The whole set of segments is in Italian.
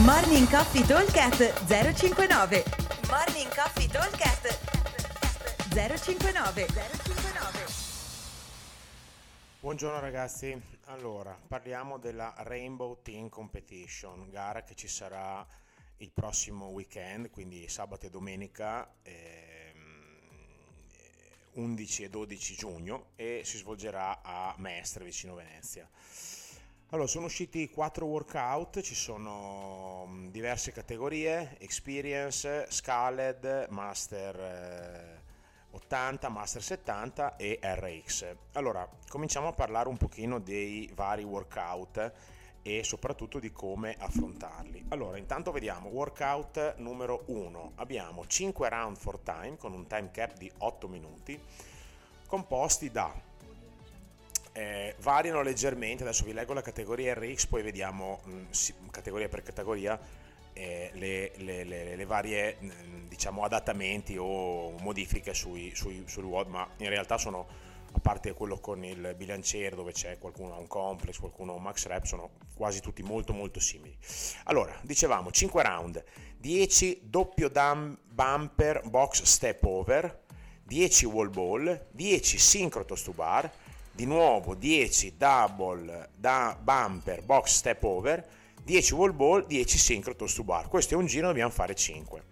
Morning Coffee Talkcast 059 Morning Coffee Talkcast 059 059 Buongiorno ragazzi, allora parliamo della Rainbow Team Competition, gara che ci sarà il prossimo weekend, quindi sabato e domenica ehm, 11 e 12 giugno e si svolgerà a Mestre vicino Venezia. Allora, sono usciti quattro workout, ci sono mm, diverse categorie, Experience, Scaled, Master eh, 80, Master 70 e RX. Allora, cominciamo a parlare un pochino dei vari workout e soprattutto di come affrontarli. Allora, intanto vediamo workout numero 1. Abbiamo 5 round for time con un time cap di 8 minuti composti da eh, variano leggermente, adesso vi leggo la categoria RX, poi vediamo mh, mm, categoria per categoria eh, le, le, le, le, varie mh, mm, diciamo, adattamenti o modifiche sui, sui, sul WOD, ma in realtà sono, a parte quello con il bilanciere dove c'è qualcuno ha un complex, qualcuno ha un max rep, sono quasi tutti molto molto simili. Allora, dicevamo 5 round, 10 doppio dam, bumper box step over, 10 wall ball, 10 synchro toast to bar, di nuovo 10 double da bumper box step over 10 wall ball 10 synchro toast to bar. Questo è un giro dobbiamo fare 5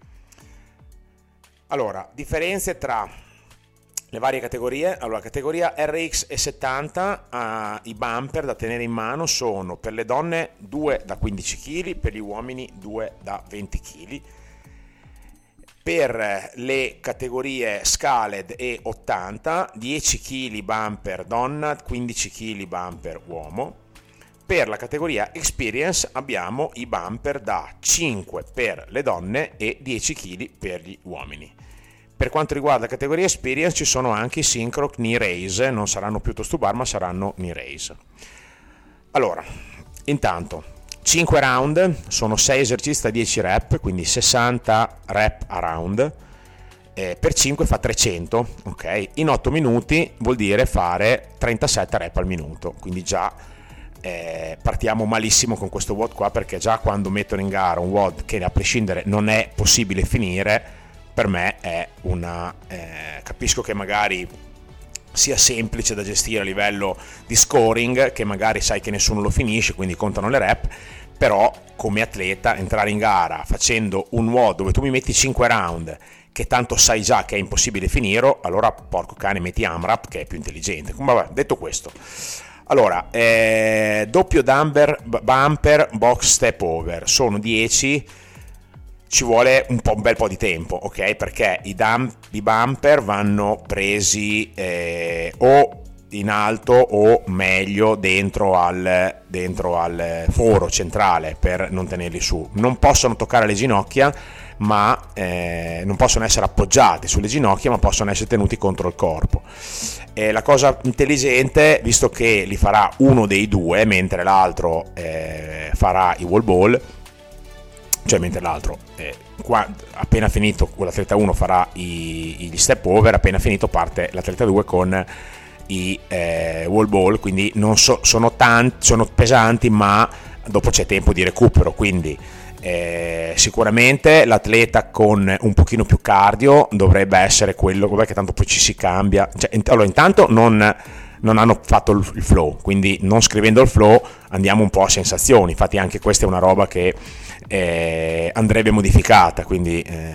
allora differenze tra le varie categorie. Allora categoria RX e 70 uh, i bumper da tenere in mano sono per le donne 2 da 15 kg per gli uomini 2 da 20 kg per le categorie Scaled e 80 10 kg bumper donna 15 kg bumper uomo. Per la categoria Experience abbiamo i bumper da 5 per le donne e 10 kg per gli uomini. Per quanto riguarda la categoria Experience ci sono anche i Synchro Knee Raise non saranno più toast to bar ma saranno knee raise. Allora intanto 5 round, sono 6 esercizi da 10 rep, quindi 60 rep a round, eh, per 5 fa 300, ok? In 8 minuti vuol dire fare 37 rep al minuto, quindi già eh, partiamo malissimo con questo WOD qua perché già quando mettono in gara un WOD che a prescindere non è possibile finire, per me è una... Eh, capisco che magari sia semplice da gestire a livello di scoring, che magari sai che nessuno lo finisce, quindi contano le rep, però come atleta entrare in gara facendo un WOD dove tu mi metti 5 round che tanto sai già che è impossibile finire, allora porco cane metti AMRAP che è più intelligente. Vabbè, detto questo, allora, eh, doppio dumper, bumper, box step over, sono 10, ci vuole un, un bel po' di tempo, ok? Perché i, dump, i bumper vanno presi eh, o in alto o meglio dentro al, dentro al foro centrale per non tenerli su. Non possono toccare le ginocchia, ma eh, non possono essere appoggiati sulle ginocchia, ma possono essere tenuti contro il corpo. E la cosa intelligente, visto che li farà uno dei due, mentre l'altro eh, farà i wall ball, cioè mentre l'altro eh, qua, appena finito l'atleta 1 farà i, gli step over, appena finito parte l'atleta 2 con i eh, wall ball, quindi non so, sono, tanti, sono pesanti, ma dopo c'è tempo di recupero, quindi eh, sicuramente l'atleta con un pochino più cardio dovrebbe essere quello, che tanto poi ci si cambia. Cioè, allora, intanto non, non hanno fatto il flow, quindi non scrivendo il flow andiamo un po' a sensazioni, infatti anche questa è una roba che eh, andrebbe modificata, quindi eh,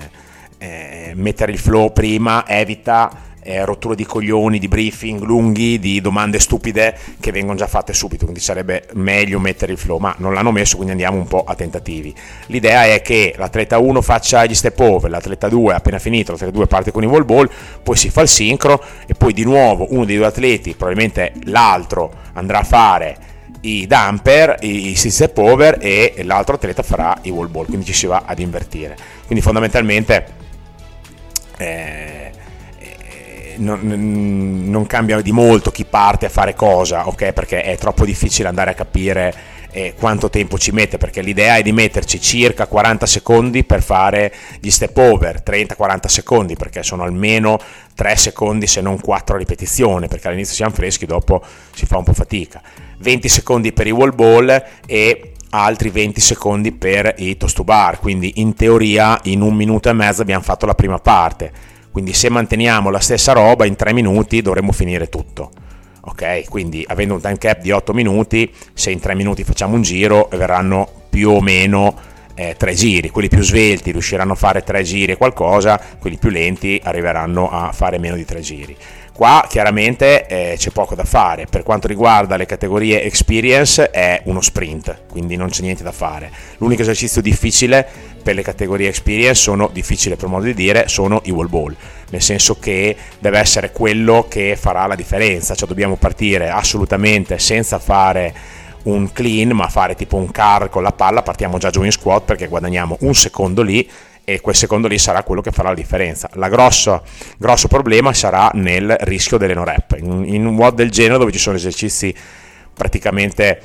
eh mettere il flow prima evita eh, rotture di coglioni, di briefing lunghi, di domande stupide che vengono già fatte subito, quindi sarebbe meglio mettere il flow, ma non l'hanno messo, quindi andiamo un po' a tentativi. L'idea è che l'atleta 1 faccia gli step over, l'atleta 2 appena finito, l'atleta 2 parte con i wall ball, poi si fa il sincro e poi di nuovo uno dei due atleti, probabilmente l'altro, andrà a fare i dumper, i step over e l'altro atleta farà i wall ball, quindi ci si va ad invertire. Quindi fondamentalmente eh, non, non, cambia di molto chi parte a fare cosa, ok? Perché è troppo difficile andare a capire eh, quanto tempo ci mette, perché l'idea è di metterci circa 40 secondi per fare gli step over, 30-40 secondi, perché sono almeno 3 secondi se non 4 ripetizioni, perché all'inizio siamo freschi, dopo si fa un po' fatica. 20 secondi per i wall ball e altri 20 secondi per i toast to bar, quindi in teoria in un minuto e mezzo abbiamo fatto la prima parte, quindi se manteniamo la stessa roba in 3 minuti dovremmo finire tutto. Ok, quindi avendo un time cap di 8 minuti, se in 3 minuti facciamo un giro verranno più o meno eh, 3 giri, quelli più svelti riusciranno a fare 3 giri e qualcosa, quelli più lenti arriveranno a fare meno di 3 giri. Qua chiaramente eh, c'è poco da fare, per quanto riguarda le categorie experience è uno sprint, quindi non c'è niente da fare. L'unico esercizio difficile per le categorie experience sono, difficile per modo di dire, sono i wall ball, nel senso che deve essere quello che farà la differenza, cioè dobbiamo partire assolutamente senza fare un clean, ma fare tipo un car con la palla, partiamo già giù in squat perché guadagniamo un secondo lì e quel secondo lì sarà quello che farà la differenza. Il grosso, problema sarà nel rischio delle no rep. In, in un WOD del genere dove ci sono esercizi praticamente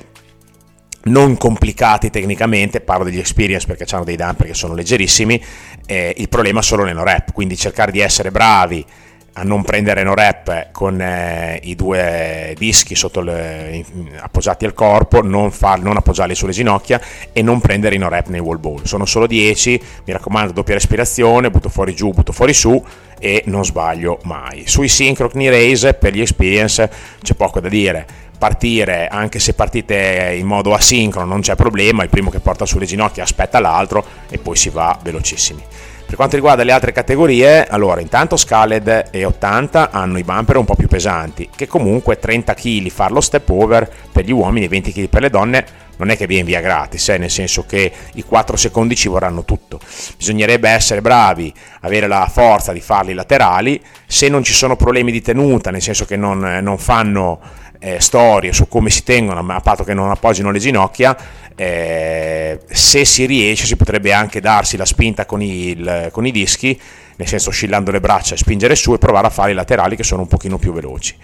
non complicati tecnicamente, parlo degli experience perché hanno dei dumper che sono leggerissimi, eh, il problema sono le no rep, quindi cercare di essere bravi a non prendere no rep con eh, i due dischi le, appoggiati al corpo, non, far, non, appoggiarli sulle ginocchia e non prendere i no rep nei wall ball. Sono solo 10, mi raccomando, doppia respirazione, butto fuori giù, butto fuori su e non sbaglio mai. Sui synchro knee raise per gli experience c'è poco da dire. Partire, anche se partite in modo asincrono, non c'è problema, il primo che porta sulle ginocchia aspetta l'altro e poi si va velocissimi. Per quanto riguarda le altre categorie, allora intanto Scaled e 80 hanno i bumper un po' più pesanti, che comunque 30 kg farlo step over per gli uomini e 20 kg per le donne non è che viene via gratis, eh, nel senso che i 4 secondi ci vorranno tutto. Bisognerebbe essere bravi, avere la forza di farli laterali, se non ci sono problemi di tenuta, nel senso che non, non fanno eh, storie su come si tengono, a patto che non appoggino le ginocchia, eh, se si riesce si potrebbe anche darsi la spinta con, il, con i dischi, nel senso oscillando le braccia e spingere su e provare a fare i laterali che sono un pochino più veloci.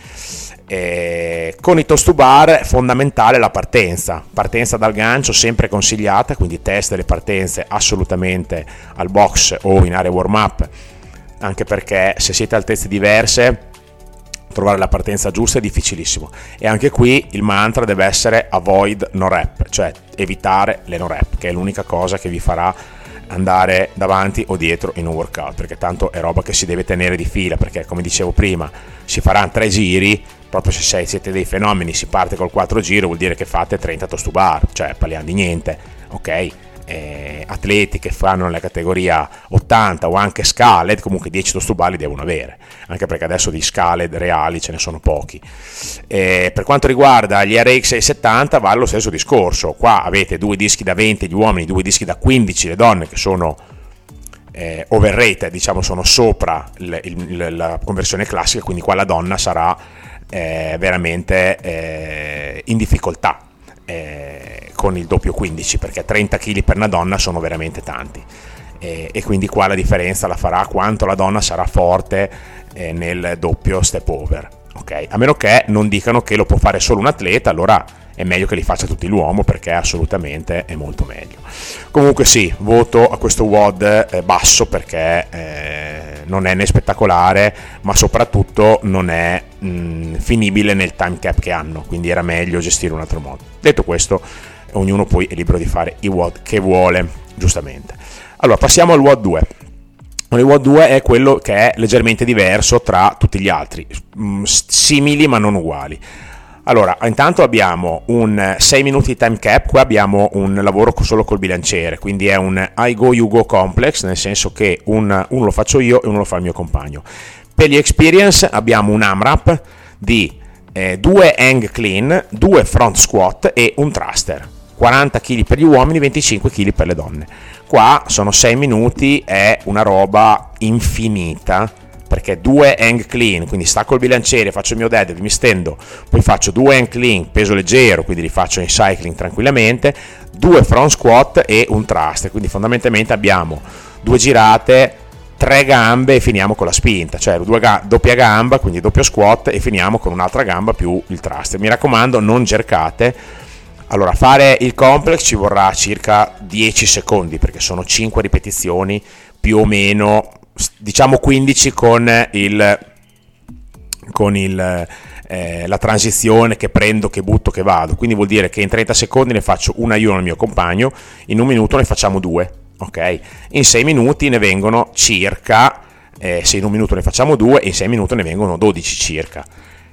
Eh, con i toast to bar fondamentale la partenza, partenza dal gancio sempre consigliata, quindi test delle partenze assolutamente al box o in area warm up, anche perché se siete altezze diverse trovare la partenza giusta è difficilissimo e anche qui il mantra deve essere avoid no rep, cioè evitare le no rep, che è l'unica cosa che vi farà andare davanti o dietro in un workout, perché tanto è roba che si deve tenere di fila, perché come dicevo prima, si faranno tre giri, proprio se siete dei fenomeni, si parte col 4 giro, vuol dire che fate 30 toast to bar, cioè parliamo di niente, ok? Eh, atleti che fanno nella categoria 80 o anche scaled, comunque 10 tostubali devono avere, anche perché adesso di scaled reali ce ne sono pochi. Eh, per quanto riguarda gli RX 670 va lo stesso discorso, qua avete due dischi da 20 gli uomini, due dischi da 15 le donne che sono eh, overrated, diciamo sono sopra il, il, la conversione classica, quindi qua la donna sarà eh, veramente eh, in difficoltà eh, con il doppio 15 perché 30 kg per una donna sono veramente tanti eh, e quindi qua la differenza la farà quanto la donna sarà forte eh, nel doppio step over ok a meno che non dicano che lo può fare solo un atleta allora è meglio che li faccia tutti l'uomo perché assolutamente è molto meglio. Comunque sì, voto a questo WOD eh, basso perché eh, non è né spettacolare ma soprattutto non è mh, mm, finibile nel time cap che hanno, quindi era meglio gestire un altro modo. Detto questo, ognuno poi è libero di fare i WOD che vuole, giustamente. Allora, passiamo al WOD 2. Il WOD 2 è quello che è leggermente diverso tra tutti gli altri, mm, simili ma non uguali. Allora, intanto abbiamo un 6 minuti di time cap, qua abbiamo un lavoro solo col bilanciere, quindi è un I go you go complex, nel senso che un, uno lo faccio io e uno lo fa il mio compagno. Per gli experience abbiamo un AMRAP di eh, due hang clean, due front squat e un thruster. 40 kg per gli uomini, 25 kg per le donne. Qua sono 6 minuti, è una roba infinita perché due hang clean, quindi stacco il bilanciere, faccio il mio dead, mi stendo, poi faccio due hang clean, peso leggero, quindi li faccio in cycling tranquillamente, due front squat e un thruster, quindi fondamentalmente abbiamo due girate, tre gambe e finiamo con la spinta, cioè ga- doppia gamba, quindi doppio squat e finiamo con un'altra gamba più il thruster. Mi raccomando, non cercate. Allora, fare il complex ci vorrà circa 10 secondi perché sono 5 ripetizioni più o meno diciamo 15 con il con il eh, la transizione che prendo, che butto, che vado. Quindi vuol dire che in 30 secondi ne faccio una io al mio compagno, in un minuto ne facciamo due. Ok? In 6 minuti ne vengono circa, eh, se in un minuto ne facciamo due, in 6 minuti ne vengono 12 circa.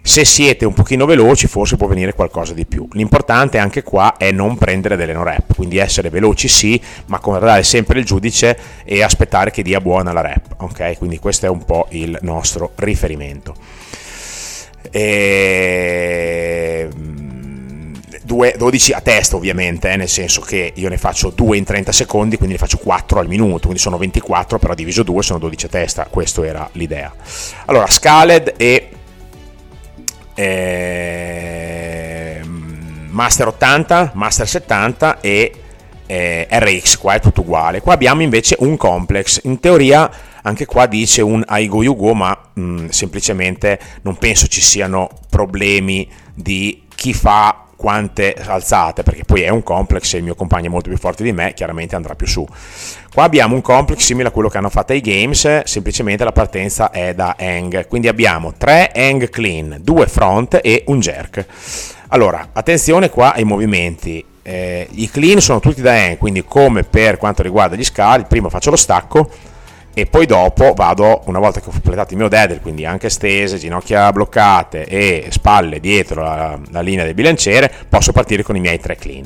Se siete un pochino veloci forse può venire qualcosa di più. L'importante anche qua è non prendere delle no rep, quindi essere veloci sì, ma guardare sempre il giudice e aspettare che dia buona la rep. Ok? Quindi questo è un po' il nostro riferimento. E... 12 a testa ovviamente, eh, nel senso che io ne faccio 2 in 30 secondi, quindi ne faccio 4 al minuto, quindi sono 24, però diviso 2 sono 12 a testa, questa era l'idea. Allora, Scaled e eh, Master 80, Master 70 e eh, RX, qua è tutto uguale. Qua abbiamo invece un complex, in teoria anche qua dice un Aigo Yugo, ma mh, mm, semplicemente non penso ci siano problemi di chi fa quante alzate, perché poi è un complex e il mio compagno è molto più forte di me, chiaramente andrà più su. Qua abbiamo un complex simile a quello che hanno fatto ai games, semplicemente la partenza è da hang, quindi abbiamo 3 hang clean, 2 front e un jerk. Allora, attenzione qua ai movimenti, eh, i clean sono tutti da hang, quindi come per quanto riguarda gli scali, prima faccio lo stacco, e poi dopo vado, una volta che ho completato il mio deadlift, quindi anche stese, ginocchia bloccate e spalle dietro la, la linea del bilanciere, posso partire con i miei tre clean.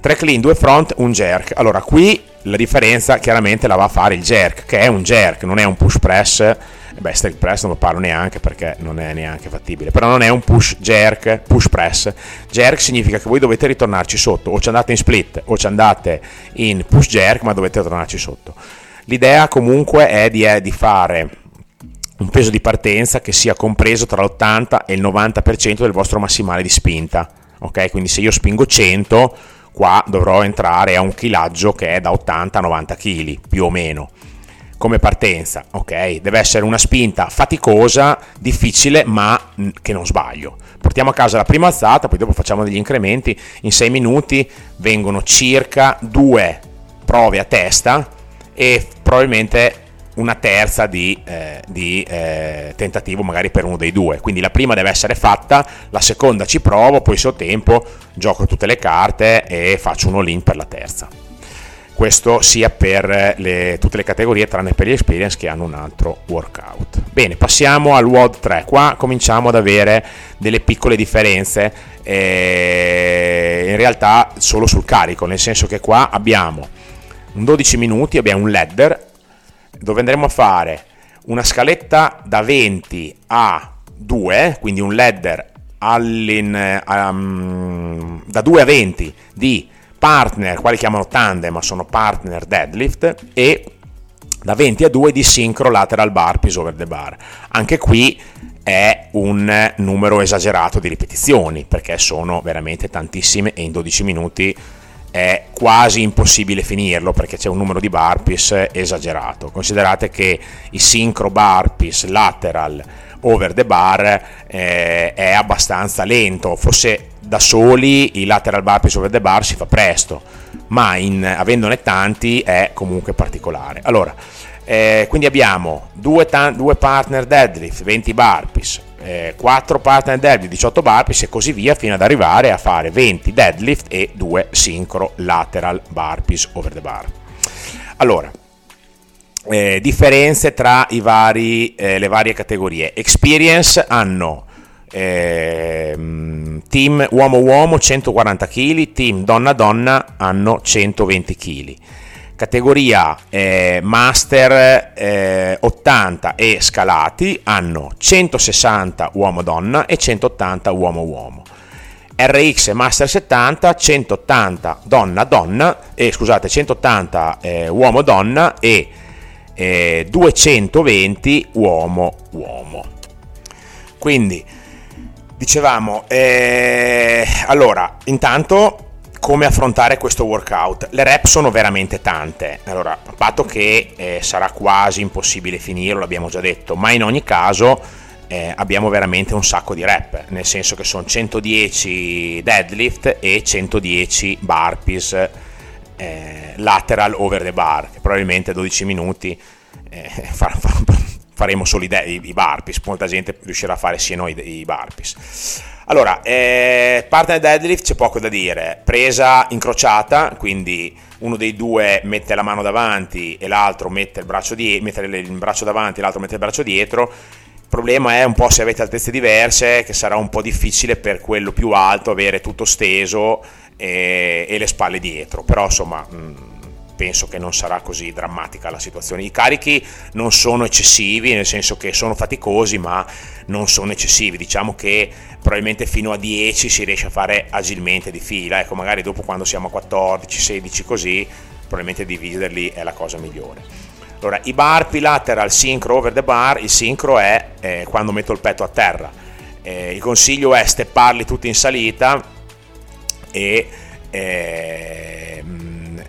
Tre clean, due front, un jerk. Allora qui la differenza chiaramente la va a fare il jerk, che è un jerk, non è un push press. Beh, strict press non lo parlo neanche perché non è neanche fattibile, però non è un push jerk, push press. Jerk significa che voi dovete ritornarci sotto, o ci andate in split o ci andate in push jerk, ma dovete tornarci sotto L'idea comunque è di, è di fare un peso di partenza che sia compreso tra l'80 e il 90% del vostro massimale di spinta. Ok, quindi se io spingo 100, qua dovrò entrare a un chilaggio che è da 80 a 90 kg, più o meno. Come partenza, ok? Deve essere una spinta faticosa, difficile, ma che non sbaglio. Portiamo a casa la prima alzata, poi dopo facciamo degli incrementi. In 6 minuti vengono circa 2 prove a testa e probabilmente una terza di, eh, di eh, tentativo magari per uno dei due. Quindi la prima deve essere fatta, la seconda ci provo, poi se ho tempo gioco tutte le carte e faccio un all-in per la terza. Questo sia per le, tutte le categorie tranne per gli experience che hanno un altro workout. Bene, passiamo al WOD 3. Qua cominciamo ad avere delle piccole differenze, eh, in realtà solo sul carico, nel senso che qua abbiamo un 12 minuti abbiamo un ladder dove andremo a fare una scaletta da 20 a 2, quindi un ladder um, da 2 a 20 di partner, quali chiamano tandem, ma sono partner deadlift, e da 20 a 2 di synchro lateral bar piece over the bar. Anche qui è un numero esagerato di ripetizioni, perché sono veramente tantissime e in 12 minuti è quasi impossibile finirlo perché c'è un numero di burpees esagerato. Considerate che i synchro burpees lateral over the bar eh, è abbastanza lento, forse da soli i lateral burpees over the bar si fa presto, ma in, avendone tanti è comunque particolare. Allora, eh, quindi abbiamo due, ta- due partner deadlift, 20 burpees, eh, 4 partner deadlift, 18 burpees e così via fino ad arrivare a fare 20 deadlift e 2 synchro lateral burpees over the bar. Allora, eh, differenze tra vari, eh, le varie categorie. Experience hanno eh, team uomo-uomo 140 kg, team donna-donna hanno 120 kg categoria eh, Master eh, 80 e scalati hanno 160 uomo-donna e 180 uomo-uomo. RX Master 70 180 donna-donna e scusate 180 eh, uomo-donna e 220 eh, uomo-uomo. Quindi dicevamo eh, allora intanto come affrontare questo workout. Le rep sono veramente tante, allora, a patto che eh, sarà quasi impossibile finirlo, l'abbiamo già detto, ma in ogni caso eh, abbiamo veramente un sacco di rep, nel senso che sono 110 deadlift e 110 burpees eh, lateral over the bar, che probabilmente 12 minuti eh, fa, fa, faremo solo i, i, burpees, molta gente riuscirà a fare sia noi i burpees. Allora, eh, partner deadlift c'è poco da dire, presa incrociata, quindi uno dei due mette la mano davanti e l'altro mette il braccio, die- mette il braccio davanti e l'altro mette il braccio dietro. Il problema è un po' se avete altezze diverse, che sarà un po' difficile per quello più alto avere tutto steso e, e le spalle dietro, però insomma... Mh, mm, penso che non sarà così drammatica la situazione. I carichi non sono eccessivi, nel senso che sono faticosi, ma non sono eccessivi. Diciamo che probabilmente fino a 10 si riesce a fare agilmente di fila. Ecco, magari dopo quando siamo a 14, 16 così, probabilmente dividerli è la cosa migliore. Allora, i bar bilateral sincro over the bar, il sincro è eh, quando metto il petto a terra. Eh, il consiglio è stepparli tutti in salita e eh,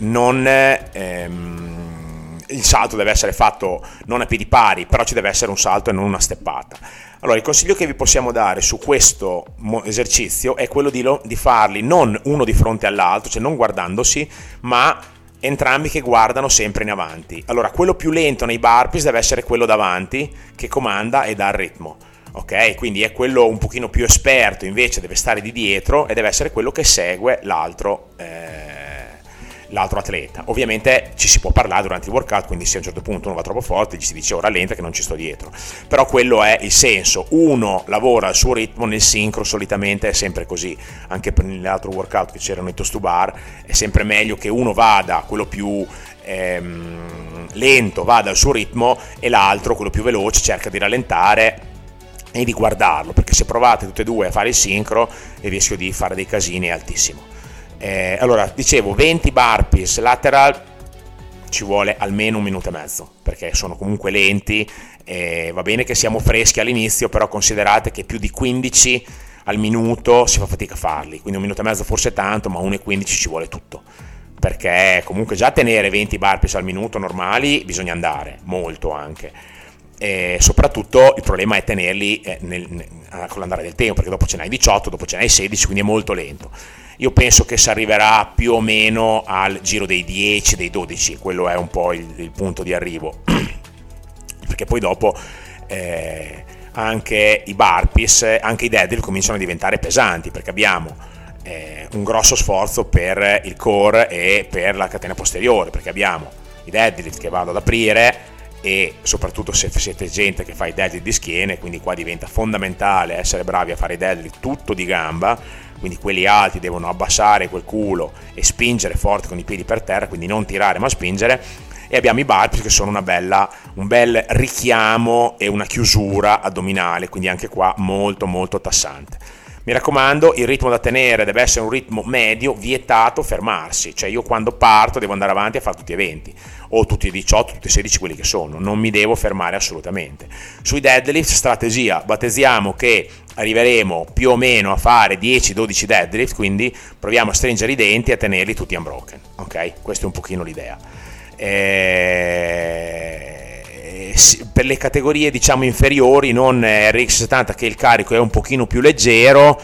non, ehm, il salto deve essere fatto non a piedi pari, però ci deve essere un salto e non una steppata. Allora, il consiglio che vi possiamo dare su questo esercizio è quello di, lo, di farli non uno di fronte all'altro, cioè non guardandosi, ma entrambi che guardano sempre in avanti. Allora, quello più lento nei burpees deve essere quello davanti che comanda e dà il ritmo. Ok, quindi è quello un pochino più esperto, invece deve stare di dietro e deve essere quello che segue l'altro. Eh, l'altro atleta. Ovviamente ci si può parlare durante il workout, quindi se a un certo punto uno va troppo forte gli si dice ora oh, rallenta che non ci sto dietro. Però quello è il senso. Uno lavora al suo ritmo nel sincro, solitamente è sempre così. Anche per l'altro workout che c'erano i toast to bar, è sempre meglio che uno vada, quello più ehm, lento, vada al suo ritmo e l'altro, quello più veloce, cerca di rallentare e di guardarlo, perché se provate tutte e due a fare il sincro il rischio di fare dei casini altissimo. Eh, allora, dicevo, 20 burpees lateral ci vuole almeno un minuto e mezzo, perché sono comunque lenti, eh, va bene che siamo freschi all'inizio, però considerate che più di 15 al minuto si fa fatica a farli, quindi un minuto e mezzo forse tanto, ma 1 e 15 ci vuole tutto, perché comunque già tenere 20 burpees al minuto normali bisogna andare, molto anche. E soprattutto il problema è tenerli eh, nel, nel, con l'andare del tempo, perché dopo ce n'hai 18, dopo ce n'hai 16, quindi è molto lento io penso che si arriverà più o meno al giro dei 10, dei 12, quello è un po' il, il punto di arrivo, perché poi dopo eh, anche i burpees, anche i deadlift cominciano a diventare pesanti, perché abbiamo eh, un grosso sforzo per il core e per la catena posteriore, perché abbiamo i deadlift che vado ad aprire e soprattutto se siete gente che fa i deadlift di schiene, quindi qua diventa fondamentale essere bravi a fare i deadlift tutto di gamba quindi quelli alti devono abbassare quel culo e spingere forte con i piedi per terra, quindi non tirare ma spingere, e abbiamo i burpees che sono bella, un bel richiamo e una chiusura addominale, quindi anche qua molto molto tassante. Mi raccomando, il ritmo da tenere deve essere un ritmo medio, vietato fermarsi, cioè io quando parto devo andare avanti a fare tutti i eventi, o tutti i 18, tutti i 16 quelli che sono, non mi devo fermare assolutamente. Sui deadlift strategia, battezziamo che arriveremo più o meno a fare 10-12 deadlift, quindi proviamo a stringere i denti e a tenerli tutti unbroken, ok? Questa è un pochino l'idea. Eh per le categorie diciamo inferiori, non RX70 che il carico è un pochino più leggero,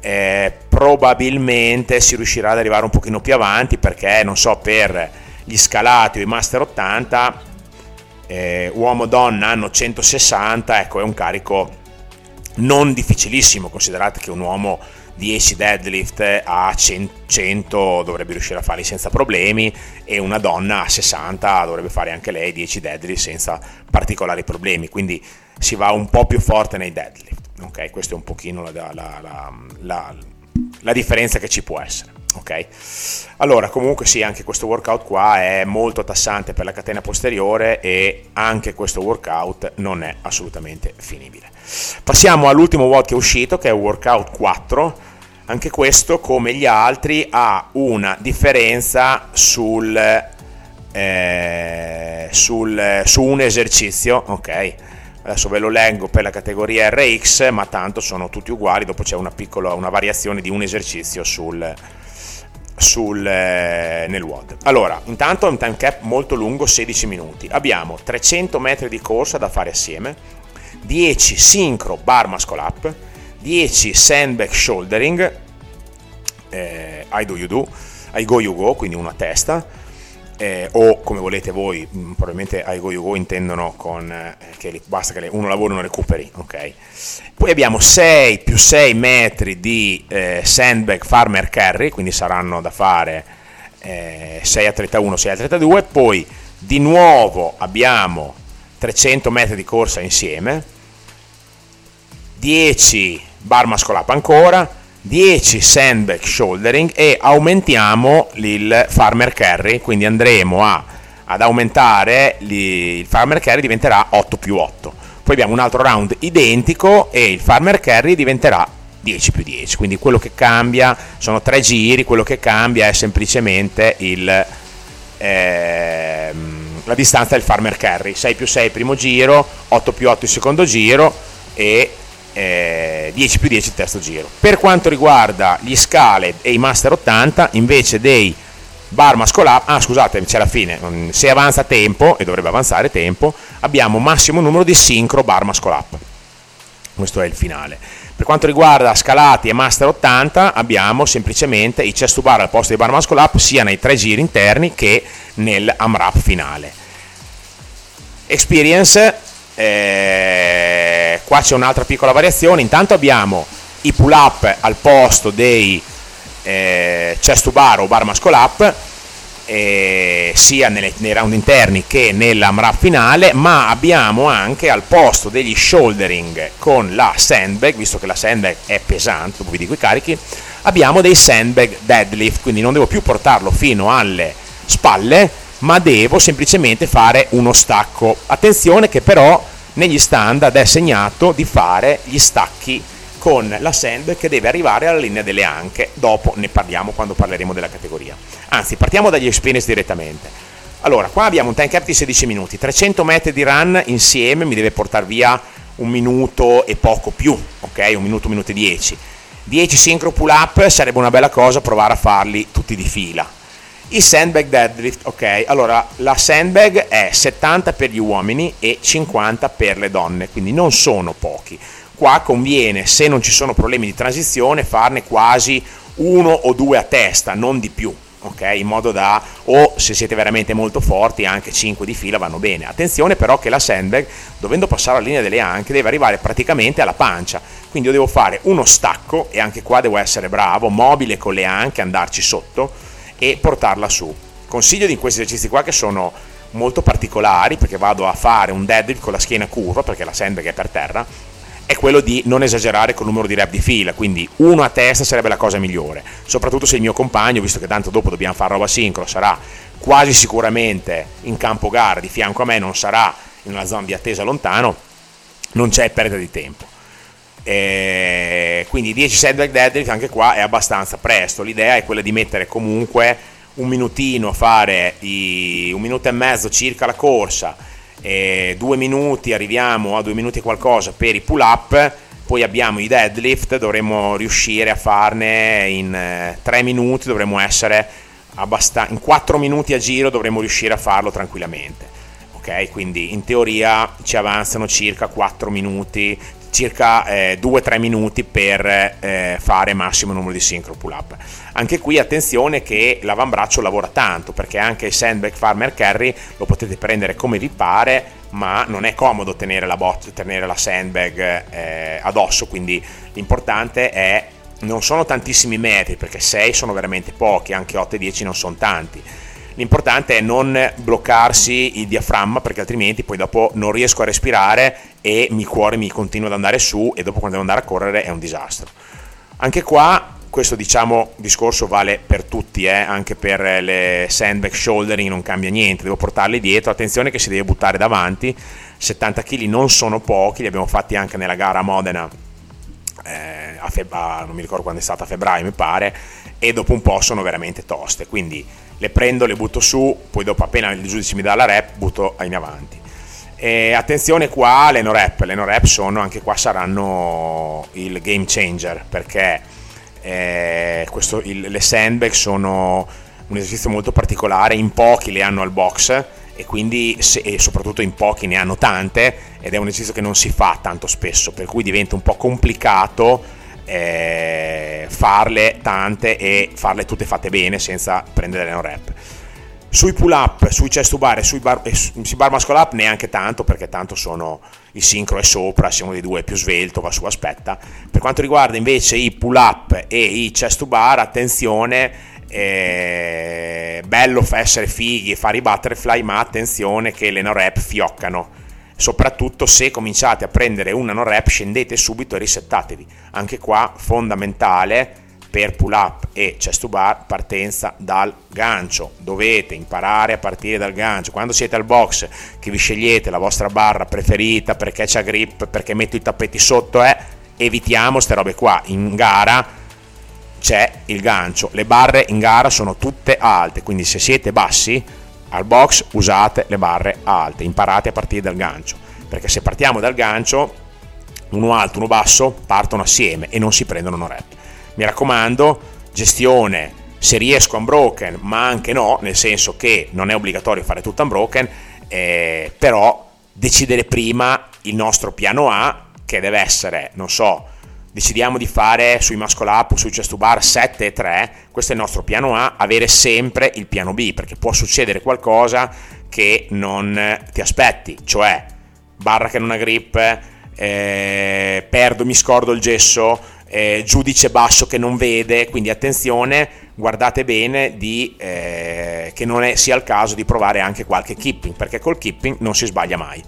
eh, probabilmente si riuscirà ad arrivare un pochino più avanti perché non so per gli scalati o i master 80 eh, uomo donna hanno 160 ecco è un carico non difficilissimo considerate che un uomo 10 deadlift a 100 dovrebbe riuscire a farli senza problemi e una donna a 60 dovrebbe fare anche lei 10 deadlift senza particolari problemi, quindi si va un po' più forte nei deadlift. Ok, questa è un pochino la, la, la, la differenza che ci può essere. Ok, allora comunque sì, anche questo workout qua è molto tassante per la catena posteriore e anche questo workout non è assolutamente finibile. Passiamo all'ultimo WOD che è uscito, che è Workout 4. Anche questo, come gli altri, ha una differenza sul, eh, sul, su un esercizio. Ok, adesso ve lo leggo per la categoria RX, ma tanto sono tutti uguali. Dopo c'è una piccola una variazione di un esercizio sul, sul, eh, nel WOD. Allora, intanto è un time cap molto lungo, 16 minuti. Abbiamo 300 metri di corsa da fare assieme 10 sincro bar muscle up, 10 sandbag shouldering, eh, I do you do, I go you go, quindi una testa, eh, o come volete voi, mm, probabilmente ai go you go intendono con eh, che basta che uno lavori e uno recuperi, ok? Poi abbiamo 6 più 6 metri di eh, sandbag farmer carry, quindi saranno da fare 6 eh, a 31, 6 a 32, poi di nuovo abbiamo 300 metri di corsa insieme, 10 bar muscle up ancora, 10 sandbag shouldering e aumentiamo il farmer carry, quindi andremo a, ad aumentare il farmer carry diventerà 8 più 8. Poi abbiamo un altro round identico e il farmer carry diventerà 10 più 10, quindi quello che cambia sono tre giri, quello che cambia è semplicemente il, ehm, la distanza del farmer carry, 6 più 6 primo giro, 8 più 8 il secondo giro e eh, 10 più 10 il terzo giro. Per quanto riguarda gli Scaled e i Master 80, invece dei bar up, ah scusate, c'è la fine, se avanza tempo, e dovrebbe avanzare tempo, abbiamo massimo numero di sincro bar up. Questo è il finale. Per quanto riguarda scalati e master 80 abbiamo semplicemente i chest to bar al posto dei bar muscle sia nei tre giri interni che nel AMRAP finale. Experience eh, qua c'è un'altra piccola variazione. Intanto abbiamo i pull up al posto dei eh, chest to bar o bar muscle up eh, sia nelle, nei round interni che nell'AMRAP finale ma abbiamo anche al posto degli shouldering con la sandbag visto che la sandbag è pesante dopo vi dico i carichi abbiamo dei sandbag deadlift quindi non devo più portarlo fino alle spalle ma devo semplicemente fare uno stacco. Attenzione che però negli standard è segnato di fare gli stacchi con la sand che deve arrivare alla linea delle anche, dopo ne parliamo quando parleremo della categoria. Anzi, partiamo dagli experience direttamente. Allora, qua abbiamo un time cap di 16 minuti, 300 metri di run insieme mi deve portare via un minuto e poco più, ok? Un minuto, un minuto e 10. 10 synchro pull up sarebbe una bella cosa provare a farli tutti di fila i sandbag deadlift, ok, allora la sandbag è 70 per gli uomini e 50 per le donne, quindi non sono pochi. Qua conviene, se non ci sono problemi di transizione, farne quasi uno o due a testa, non di più, ok? In modo da, o se siete veramente molto forti, anche 5 di fila vanno bene. Attenzione però che la sandbag, dovendo passare la linea delle anche, deve arrivare praticamente alla pancia, quindi io devo fare uno stacco, e anche qua devo essere bravo, mobile con le anche, andarci sotto, e portarla su. Consiglio di questi esercizi qua che sono molto particolari perché vado a fare un deadlift con la schiena curva perché la sandbag è per terra è quello di non esagerare col numero di rep di fila, quindi uno a testa sarebbe la cosa migliore, soprattutto se il mio compagno, visto che tanto dopo dobbiamo fare roba sincro, sarà quasi sicuramente in campo gara di fianco a me, non sarà in una zona di attesa lontano, non c'è perdita di tempo. E quindi 10 setback deadlift anche qua è abbastanza presto. L'idea è quella di mettere comunque un minutino a fare i, un minuto e mezzo circa la corsa, due minuti arriviamo a due minuti e qualcosa per i pull up. Poi abbiamo i deadlift, dovremmo riuscire a farne in eh, tre minuti, dovremmo essere abbastanza in quattro minuti a giro dovremmo riuscire a farlo tranquillamente. Ok, quindi in teoria ci avanzano circa 4 minuti, circa eh, 2-3 minuti per eh, fare massimo numero di sincro pull up. Anche qui attenzione che l'avambraccio lavora tanto perché anche il sandbag farmer carry lo potete prendere come vi pare, ma non è comodo tenere la, bot, tenere la sandbag eh, addosso, quindi l'importante è non sono tantissimi metri perché 6 sono veramente pochi, anche 8 e 10 non sono tanti L'importante è non bloccarsi il diaframma perché altrimenti poi dopo non riesco a respirare e il cuore mi continua ad andare su e dopo quando devo andare a correre è un disastro. Anche qua questo diciamo discorso vale per tutti, eh? anche per le sandbag shouldering non cambia niente, devo portarli dietro, attenzione che si deve buttare davanti, 70 kg non sono pochi, li abbiamo fatti anche nella gara a Modena, eh, a feb- non mi ricordo quando è stata, a febbraio mi pare, e dopo un po' sono veramente toste, quindi le prendo, le butto su, poi dopo appena il giudice mi dà la rep butto in avanti. E attenzione qua le no rep, le no rep sono anche qua saranno il game changer perché eh, questo, il, le sandbag sono un esercizio molto particolare, in pochi le hanno al box e quindi se, e soprattutto in pochi ne hanno tante ed è un esercizio che non si fa tanto spesso, per cui diventa un po' complicato eh, farle tante e farle tutte fatte bene senza prendere no rep. Sui pull up, sui chest to bar e sui bar, e sui bar muscle up neanche tanto perché tanto sono il sincro è sopra, uno dei due più svelto va su aspetta. Per quanto riguarda invece i pull up e i chest to bar, attenzione, eh, bello essere fighi e fare i butterfly, ma attenzione che le no rep fioccano. Soprattutto se cominciate a prendere una no rep, scendete subito e risettatevi. Anche qua fondamentale per pull up e chest to bar partenza dal gancio. Dovete imparare a partire dal gancio. Quando siete al box che vi scegliete la vostra barra preferita perché c'ha grip perché metto i tappeti sotto eh, evitiamo queste robe qua. In gara c'è il gancio. Le barre in gara sono tutte alte quindi se siete bassi al box usate le barre alte imparate a partire dal gancio perché se partiamo dal gancio uno alto uno basso partono assieme e non si prendono una rep mi raccomando, gestione se riesco unbroken, ma anche no, nel senso che non è obbligatorio fare tutto unbroken, eh, però decidere prima il nostro piano A, che deve essere, non so, decidiamo di fare sui muscle up o sui chest to bar 7 e 3, questo è il nostro piano A, avere sempre il piano B, perché può succedere qualcosa che non ti aspetti, cioè barra che non ha grip, eh, perdo, mi scordo il gesso, eh, giudice basso che non vede, quindi attenzione, guardate bene di, eh, che non è, sia il caso di provare anche qualche keeping, perché col keeping non si sbaglia mai.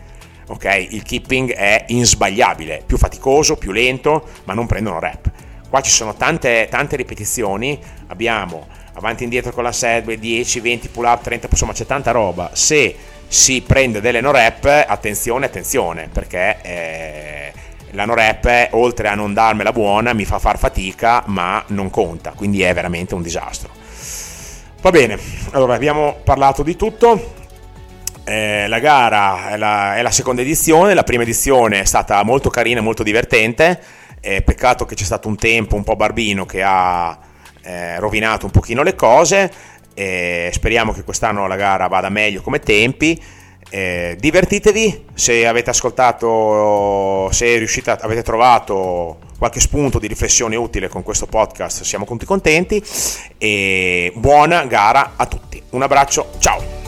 Okay? Il keeping è insbagliabile, più faticoso, più lento, ma non prendono rep. Qua ci sono tante, tante ripetizioni, abbiamo avanti e indietro con la sedway, 10, 20 pull up, 30, insomma c'è tanta roba. Se si prende delle no rep, attenzione, attenzione, perché... Eh, la no rep oltre a non darmela buona mi fa far fatica ma non conta quindi è veramente un disastro va bene allora abbiamo parlato di tutto eh, la gara è la, è la, seconda edizione la prima edizione è stata molto carina molto divertente eh, peccato che c'è stato un tempo un po' barbino che ha eh, rovinato un pochino le cose speriamo che quest'anno la gara vada meglio come tempi eh, divertitevi se avete ascoltato, se riuscite, avete trovato qualche spunto di riflessione utile con questo podcast, siamo tutti contenti e buona gara a tutti. Un abbraccio, ciao!